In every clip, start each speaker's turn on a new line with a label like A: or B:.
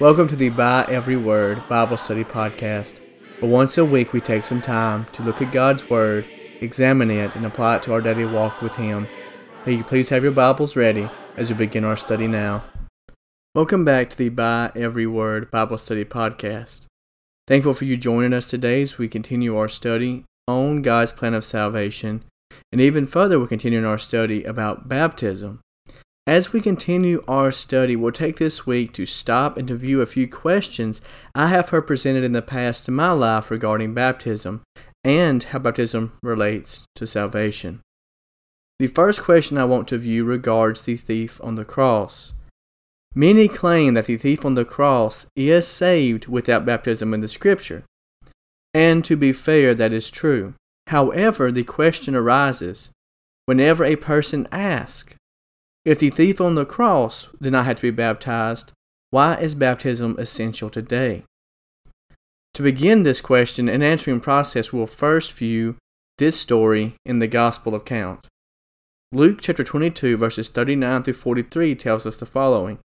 A: Welcome to the By Every Word Bible Study Podcast, where once a week we take some time to look at God's Word, examine it, and apply it to our daily walk with Him. May you please have your Bibles ready as we begin our study now. Welcome back to the By Every Word Bible Study Podcast. Thankful for you joining us today as we continue our study on God's plan of salvation, and even further, we're continuing our study about baptism. As we continue our study, we'll take this week to stop and to view a few questions I have heard presented in the past in my life regarding baptism and how baptism relates to salvation. The first question I want to view regards the thief on the cross. Many claim that the thief on the cross is saved without baptism in the Scripture. And to be fair, that is true. However, the question arises whenever a person asks, if the thief on the cross did not have to be baptized, why is baptism essential today? To begin this question and answering process, we'll first view this story in the Gospel account. Luke chapter 22, verses 39 through 43 tells us the following.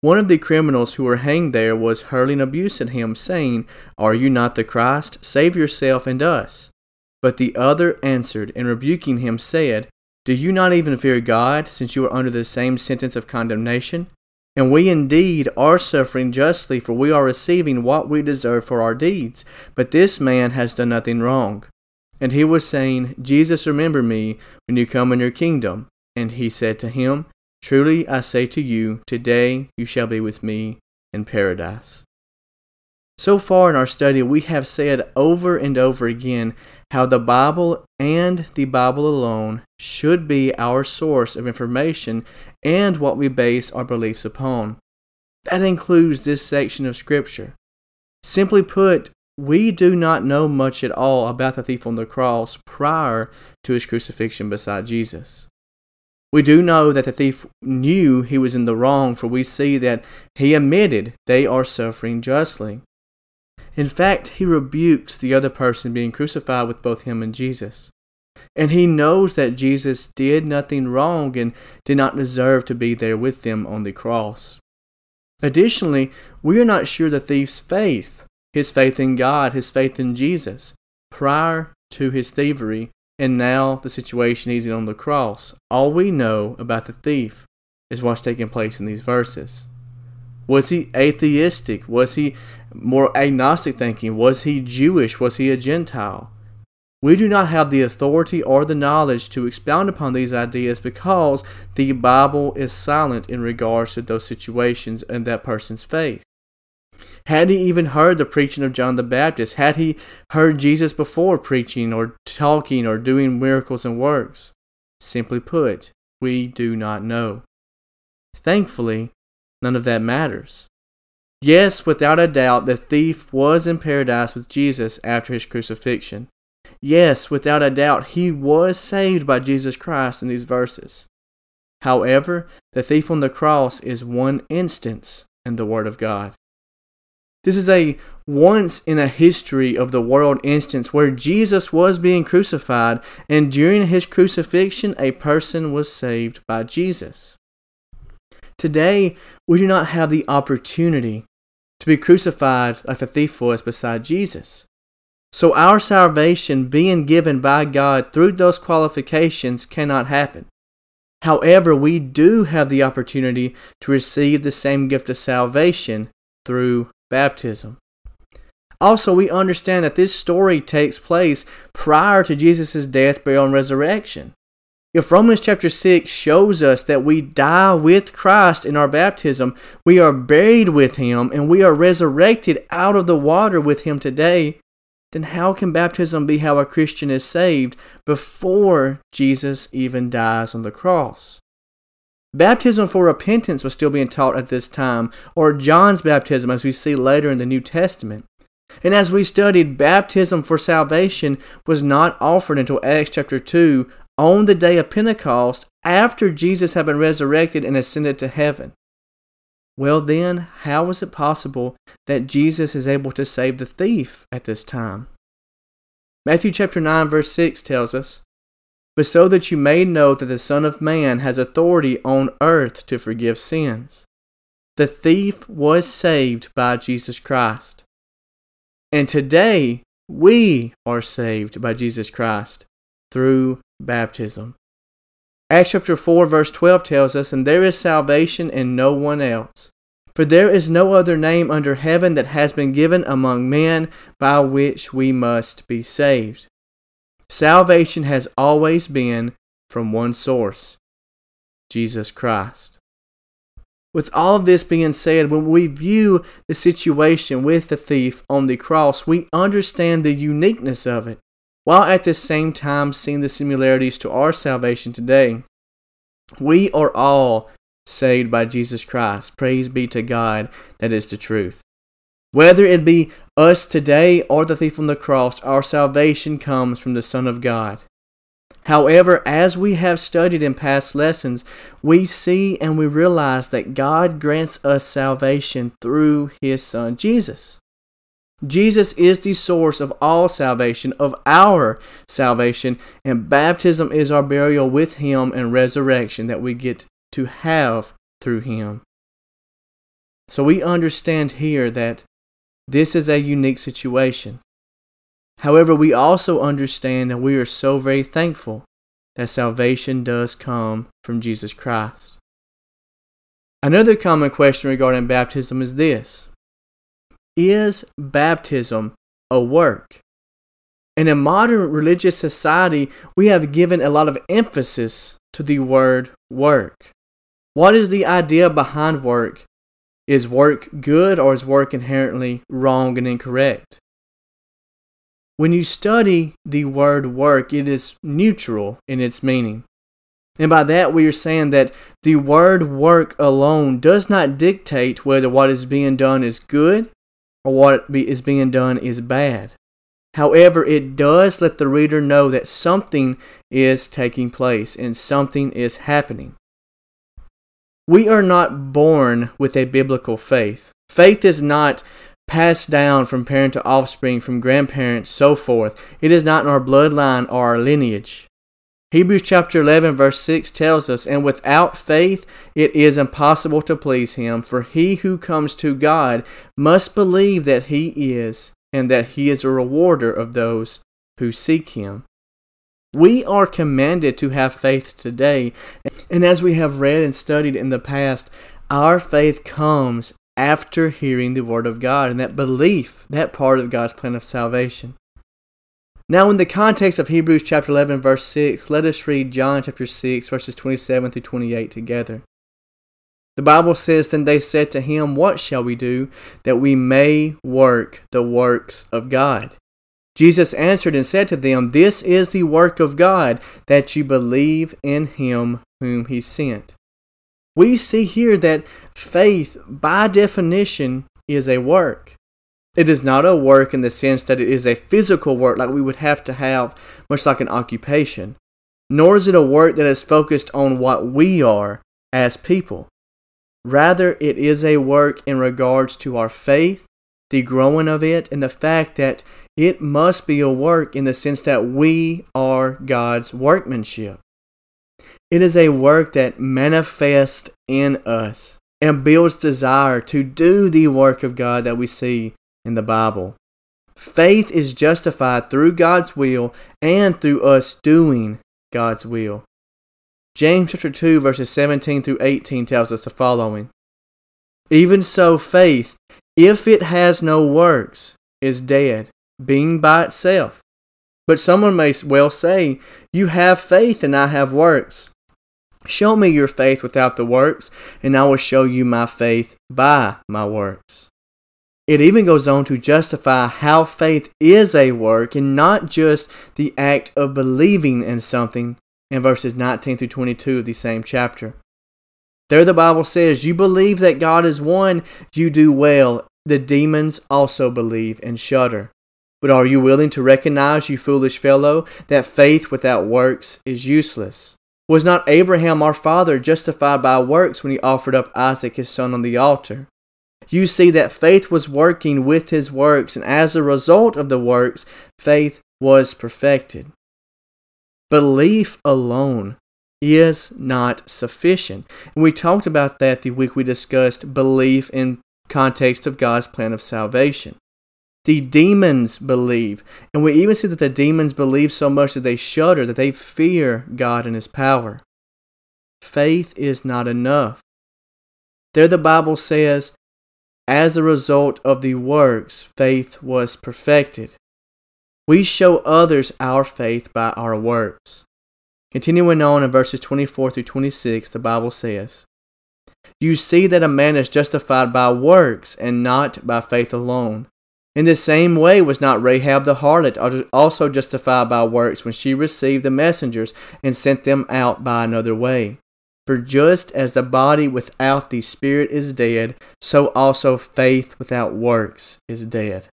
A: One of the criminals who were hanged there was hurling abuse at him, saying, Are you not the Christ? Save yourself and us. But the other answered, and rebuking him, said, do you not even fear God, since you are under the same sentence of condemnation? And we indeed are suffering justly, for we are receiving what we deserve for our deeds. But this man has done nothing wrong. And he was saying, Jesus, remember me when you come in your kingdom. And he said to him, Truly I say to you, today you shall be with me in paradise. So far in our study, we have said over and over again how the Bible and the Bible alone should be our source of information and what we base our beliefs upon. That includes this section of Scripture. Simply put, we do not know much at all about the thief on the cross prior to his crucifixion beside Jesus. We do know that the thief knew he was in the wrong, for we see that he admitted they are suffering justly. In fact, he rebukes the other person being crucified with both him and Jesus. And he knows that Jesus did nothing wrong and did not deserve to be there with them on the cross. Additionally, we are not sure the thief's faith, his faith in God, his faith in Jesus, prior to his thievery, and now the situation he's in on the cross. All we know about the thief is what's taking place in these verses. Was he atheistic? Was he more agnostic thinking? Was he Jewish? Was he a Gentile? We do not have the authority or the knowledge to expound upon these ideas because the Bible is silent in regards to those situations and that person's faith. Had he even heard the preaching of John the Baptist? Had he heard Jesus before preaching or talking or doing miracles and works? Simply put, we do not know. Thankfully, none of that matters. Yes, without a doubt, the thief was in paradise with Jesus after his crucifixion. Yes, without a doubt, he was saved by Jesus Christ in these verses. However, the thief on the cross is one instance in the Word of God. This is a once in a history of the world instance where Jesus was being crucified, and during his crucifixion, a person was saved by Jesus. Today, we do not have the opportunity to be crucified like the thief was beside Jesus. So, our salvation being given by God through those qualifications cannot happen. However, we do have the opportunity to receive the same gift of salvation through baptism. Also, we understand that this story takes place prior to Jesus' death, burial, and resurrection. If Romans chapter 6 shows us that we die with Christ in our baptism, we are buried with him, and we are resurrected out of the water with him today, then how can baptism be how a Christian is saved before Jesus even dies on the cross? Baptism for repentance was still being taught at this time, or John's baptism as we see later in the New Testament. And as we studied, baptism for salvation was not offered until Acts chapter 2 on the day of Pentecost after Jesus had been resurrected and ascended to heaven. Well, then, how is it possible that Jesus is able to save the thief at this time? Matthew chapter 9 verse 6 tells us, "But so that you may know that the Son of man has authority on earth to forgive sins." the thief was saved by Jesus Christ. And today, we are saved by Jesus Christ through baptism. Acts chapter 4, verse 12 tells us, And there is salvation in no one else. For there is no other name under heaven that has been given among men by which we must be saved. Salvation has always been from one source Jesus Christ. With all this being said, when we view the situation with the thief on the cross, we understand the uniqueness of it, while at the same time seeing the similarities to our salvation today. We are all saved by Jesus Christ. Praise be to God, that is the truth. Whether it be us today or the thief on the cross, our salvation comes from the Son of God. However, as we have studied in past lessons, we see and we realize that God grants us salvation through His Son, Jesus. Jesus is the source of all salvation, of our salvation, and baptism is our burial with Him and resurrection that we get to have through Him. So we understand here that this is a unique situation. However, we also understand and we are so very thankful that salvation does come from Jesus Christ. Another common question regarding baptism is this Is baptism a work? In modern religious society, we have given a lot of emphasis to the word work. What is the idea behind work? Is work good or is work inherently wrong and incorrect? When you study the word work, it is neutral in its meaning. And by that, we are saying that the word work alone does not dictate whether what is being done is good or what is being done is bad. However, it does let the reader know that something is taking place and something is happening. We are not born with a biblical faith. Faith is not passed down from parent to offspring, from grandparents, so forth. It is not in our bloodline or our lineage. Hebrews chapter 11, verse 6 tells us, And without faith it is impossible to please him, for he who comes to God must believe that he is, and that he is a rewarder of those who seek him. We are commanded to have faith today, and as we have read and studied in the past, our faith comes after hearing the Word of God and that belief, that part of God's plan of salvation. Now, in the context of Hebrews chapter 11, verse 6, let us read John chapter 6, verses 27 through 28 together. The Bible says, Then they said to him, What shall we do that we may work the works of God? Jesus answered and said to them, This is the work of God, that you believe in him whom he sent. We see here that faith, by definition, is a work. It is not a work in the sense that it is a physical work like we would have to have, much like an occupation. Nor is it a work that is focused on what we are as people. Rather, it is a work in regards to our faith, the growing of it, and the fact that it must be a work in the sense that we are God's workmanship. It is a work that manifests in us and builds desire to do the work of God that we see in the Bible. Faith is justified through God's will and through us doing God's will. James chapter 2 verses 17 through 18 tells us the following. Even so faith, if it has no works, is dead, being by itself. But someone may well say, You have faith and I have works. Show me your faith without the works, and I will show you my faith by my works. It even goes on to justify how faith is a work and not just the act of believing in something in verses 19 through 22 of the same chapter. There the Bible says, You believe that God is one, you do well. The demons also believe and shudder. But are you willing to recognize, you foolish fellow, that faith without works is useless? Was not Abraham our father justified by works when he offered up Isaac his son on the altar? You see that faith was working with his works, and as a result of the works, faith was perfected. Belief alone is not sufficient. And we talked about that the week we discussed belief in context of God's plan of salvation. The demons believe, and we even see that the demons believe so much that they shudder, that they fear God and His power. Faith is not enough. There the Bible says, as a result of the works, faith was perfected. We show others our faith by our works. Continuing on in verses 24 through 26, the Bible says, You see that a man is justified by works and not by faith alone. In the same way was not Rahab the harlot also justified by works when she received the messengers and sent them out by another way? For just as the body without the spirit is dead, so also faith without works is dead.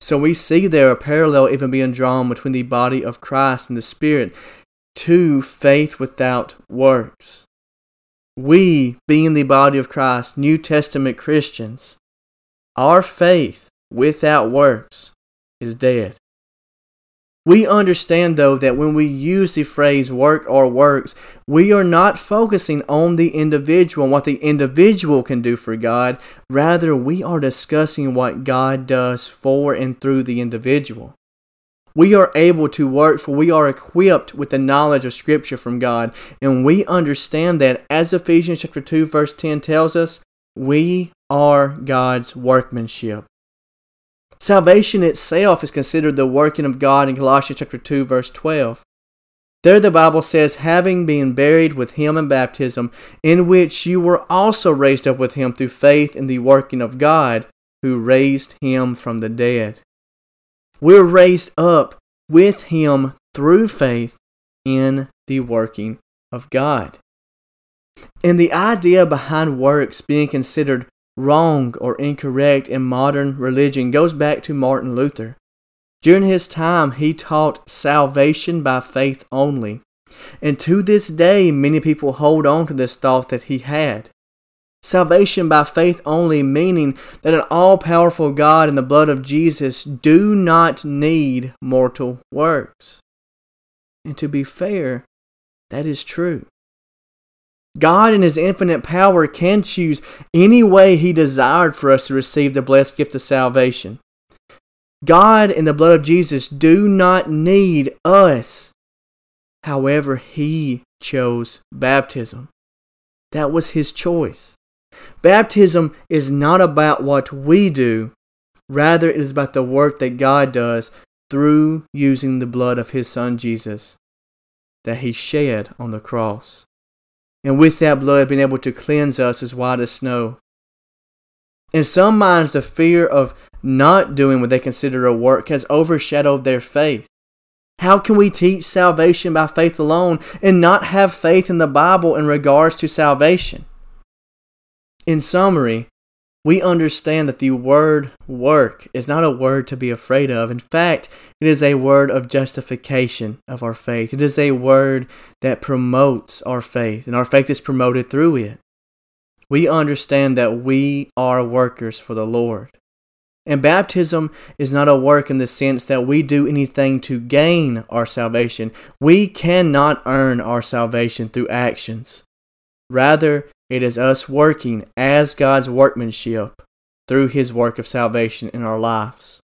A: So we see there a parallel even being drawn between the body of Christ and the spirit to faith without works. We, being the body of Christ, New Testament Christians, our faith without works is dead. We understand, though, that when we use the phrase work or works, we are not focusing on the individual and what the individual can do for God. Rather, we are discussing what God does for and through the individual. We are able to work, for we are equipped with the knowledge of Scripture from God. And we understand that, as Ephesians chapter 2, verse 10 tells us, we are God's workmanship. Salvation itself is considered the working of God in Colossians chapter 2 verse 12. There the Bible says, having been buried with him in baptism, in which you were also raised up with him through faith in the working of God, who raised him from the dead. We're raised up with him through faith in the working of God. And the idea behind works being considered wrong or incorrect in modern religion goes back to Martin Luther. During his time, he taught salvation by faith only. And to this day, many people hold on to this thought that he had. Salvation by faith only, meaning that an all powerful God and the blood of Jesus do not need mortal works. And to be fair, that is true. God, in His infinite power, can choose any way He desired for us to receive the blessed gift of salvation. God and the blood of Jesus do not need us. However, He chose baptism. That was His choice. Baptism is not about what we do, rather, it is about the work that God does through using the blood of His Son Jesus that He shed on the cross and with that blood being able to cleanse us as white as snow. In some minds, the fear of not doing what they consider a work has overshadowed their faith. How can we teach salvation by faith alone and not have faith in the Bible in regards to salvation? In summary, we understand that the word work is not a word to be afraid of. In fact, it is a word of justification of our faith. It is a word that promotes our faith, and our faith is promoted through it. We understand that we are workers for the Lord. And baptism is not a work in the sense that we do anything to gain our salvation. We cannot earn our salvation through actions. Rather, it is us working as God's workmanship through His work of salvation in our lives.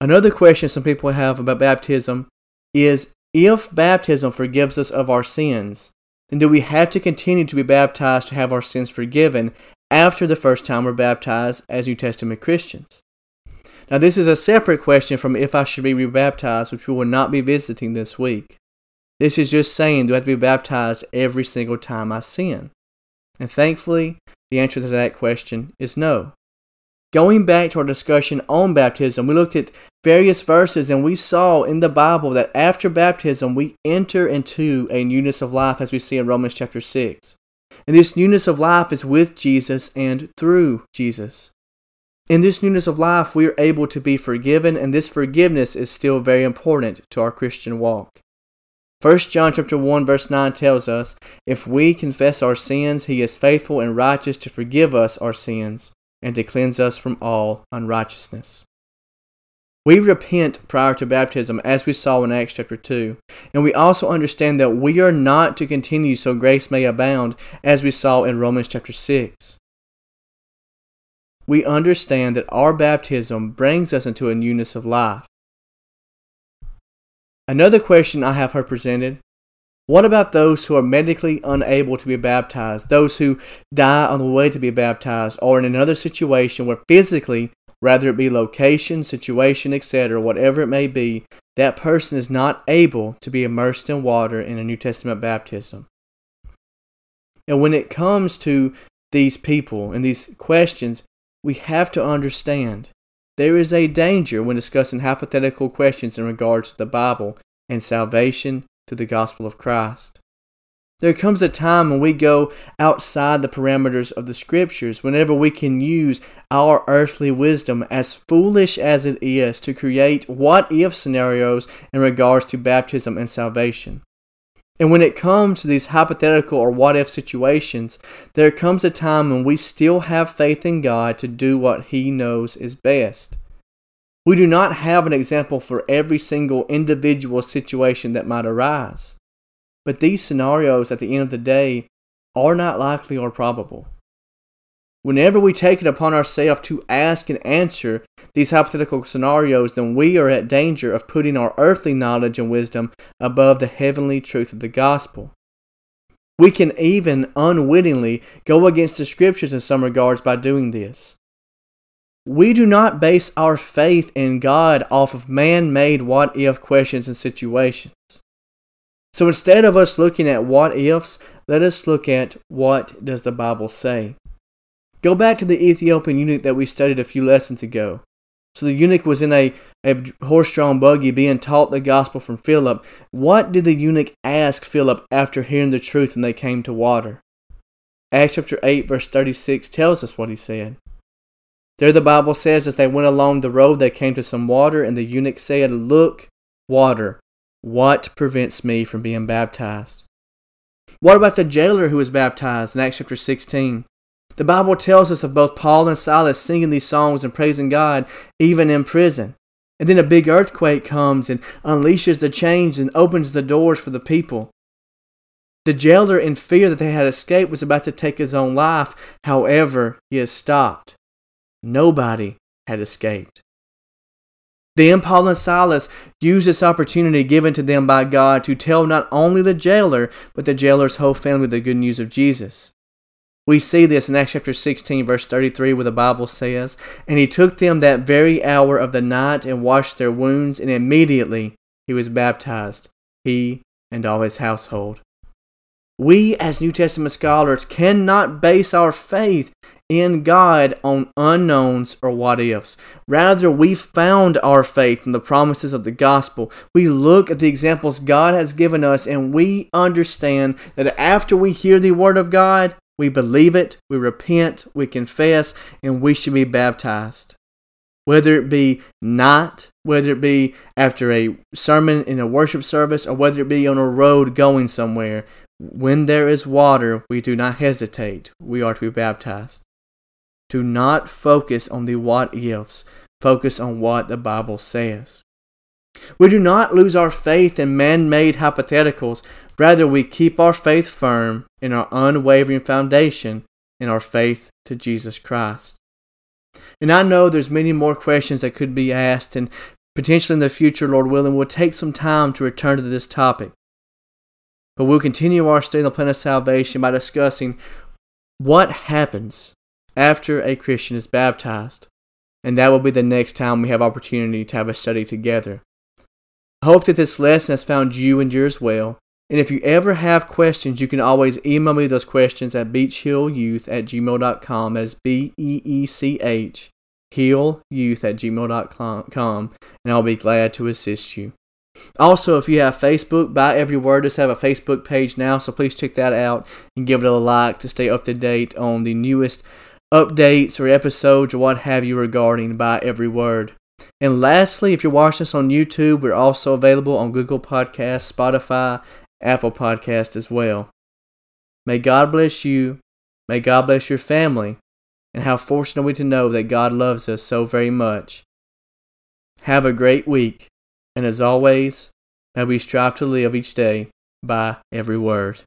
A: Another question some people have about baptism is if baptism forgives us of our sins, then do we have to continue to be baptized to have our sins forgiven after the first time we're baptized as New Testament Christians? Now, this is a separate question from if I should be rebaptized, which we will not be visiting this week. This is just saying, do I have to be baptized every single time I sin? And thankfully, the answer to that question is no. Going back to our discussion on baptism, we looked at various verses and we saw in the Bible that after baptism we enter into a newness of life as we see in Romans chapter 6. And this newness of life is with Jesus and through Jesus. In this newness of life, we are able to be forgiven, and this forgiveness is still very important to our Christian walk. 1 John chapter 1 verse 9 tells us, if we confess our sins, he is faithful and righteous to forgive us our sins and to cleanse us from all unrighteousness. We repent prior to baptism, as we saw in Acts chapter 2. And we also understand that we are not to continue so grace may abound, as we saw in Romans chapter 6. We understand that our baptism brings us into a newness of life. Another question I have heard presented what about those who are medically unable to be baptized, those who die on the way to be baptized, or in another situation where physically, whether it be location, situation, etc., whatever it may be, that person is not able to be immersed in water in a New Testament baptism? And when it comes to these people and these questions, we have to understand there is a danger when discussing hypothetical questions in regards to the Bible and salvation to the gospel of Christ. There comes a time when we go outside the parameters of the scriptures, whenever we can use our earthly wisdom, as foolish as it is, to create what if scenarios in regards to baptism and salvation. And when it comes to these hypothetical or what if situations, there comes a time when we still have faith in God to do what He knows is best. We do not have an example for every single individual situation that might arise. But these scenarios at the end of the day are not likely or probable. Whenever we take it upon ourselves to ask and answer these hypothetical scenarios, then we are at danger of putting our earthly knowledge and wisdom above the heavenly truth of the gospel. We can even unwittingly go against the scriptures in some regards by doing this. We do not base our faith in God off of man made what if questions and situations. So instead of us looking at what ifs, let us look at what does the Bible say. Go back to the Ethiopian eunuch that we studied a few lessons ago. So the eunuch was in a, a horse drawn buggy being taught the gospel from Philip. What did the eunuch ask Philip after hearing the truth when they came to water? Acts chapter 8, verse 36 tells us what he said. There the Bible says, as they went along the road, they came to some water, and the eunuch said, Look, water, what prevents me from being baptized? What about the jailer who was baptized in Acts chapter 16? The Bible tells us of both Paul and Silas singing these songs and praising God, even in prison. And then a big earthquake comes and unleashes the chains and opens the doors for the people. The jailer, in fear that they had escaped, was about to take his own life. However, he is stopped. Nobody had escaped. Then Paul and Silas used this opportunity given to them by God to tell not only the jailer, but the jailer's whole family the good news of Jesus. We see this in Acts chapter 16, verse 33, where the Bible says, And he took them that very hour of the night and washed their wounds, and immediately he was baptized, he and all his household. We, as New Testament scholars, cannot base our faith in God on unknowns or what ifs. Rather, we found our faith in the promises of the gospel. We look at the examples God has given us and we understand that after we hear the word of God, we believe it, we repent, we confess, and we should be baptized. Whether it be not, whether it be after a sermon in a worship service, or whether it be on a road going somewhere, when there is water, we do not hesitate. We are to be baptized. Do not focus on the what ifs, focus on what the Bible says. We do not lose our faith in man made hypotheticals, rather, we keep our faith firm in our unwavering foundation in our faith to Jesus Christ. And I know there's many more questions that could be asked, and potentially in the future, Lord willing, we'll take some time to return to this topic. But we'll continue our study on the plan of salvation by discussing what happens after a Christian is baptized. And that will be the next time we have opportunity to have a study together. I hope that this lesson has found you and yours well. And if you ever have questions, you can always email me those questions at beechhillyouth at gmail.com. As B E E C H, hillyouth at gmail.com. And I'll be glad to assist you. Also, if you have Facebook, By Every Word does have a Facebook page now, so please check that out and give it a like to stay up to date on the newest updates or episodes or what have you regarding By Every Word. And lastly, if you're watching us on YouTube, we're also available on Google Podcasts, Spotify, Apple Podcast as well. May God bless you. May God bless your family. And how fortunate are we to know that God loves us so very much Have a great week, and as always, may we strive to live each day by every word.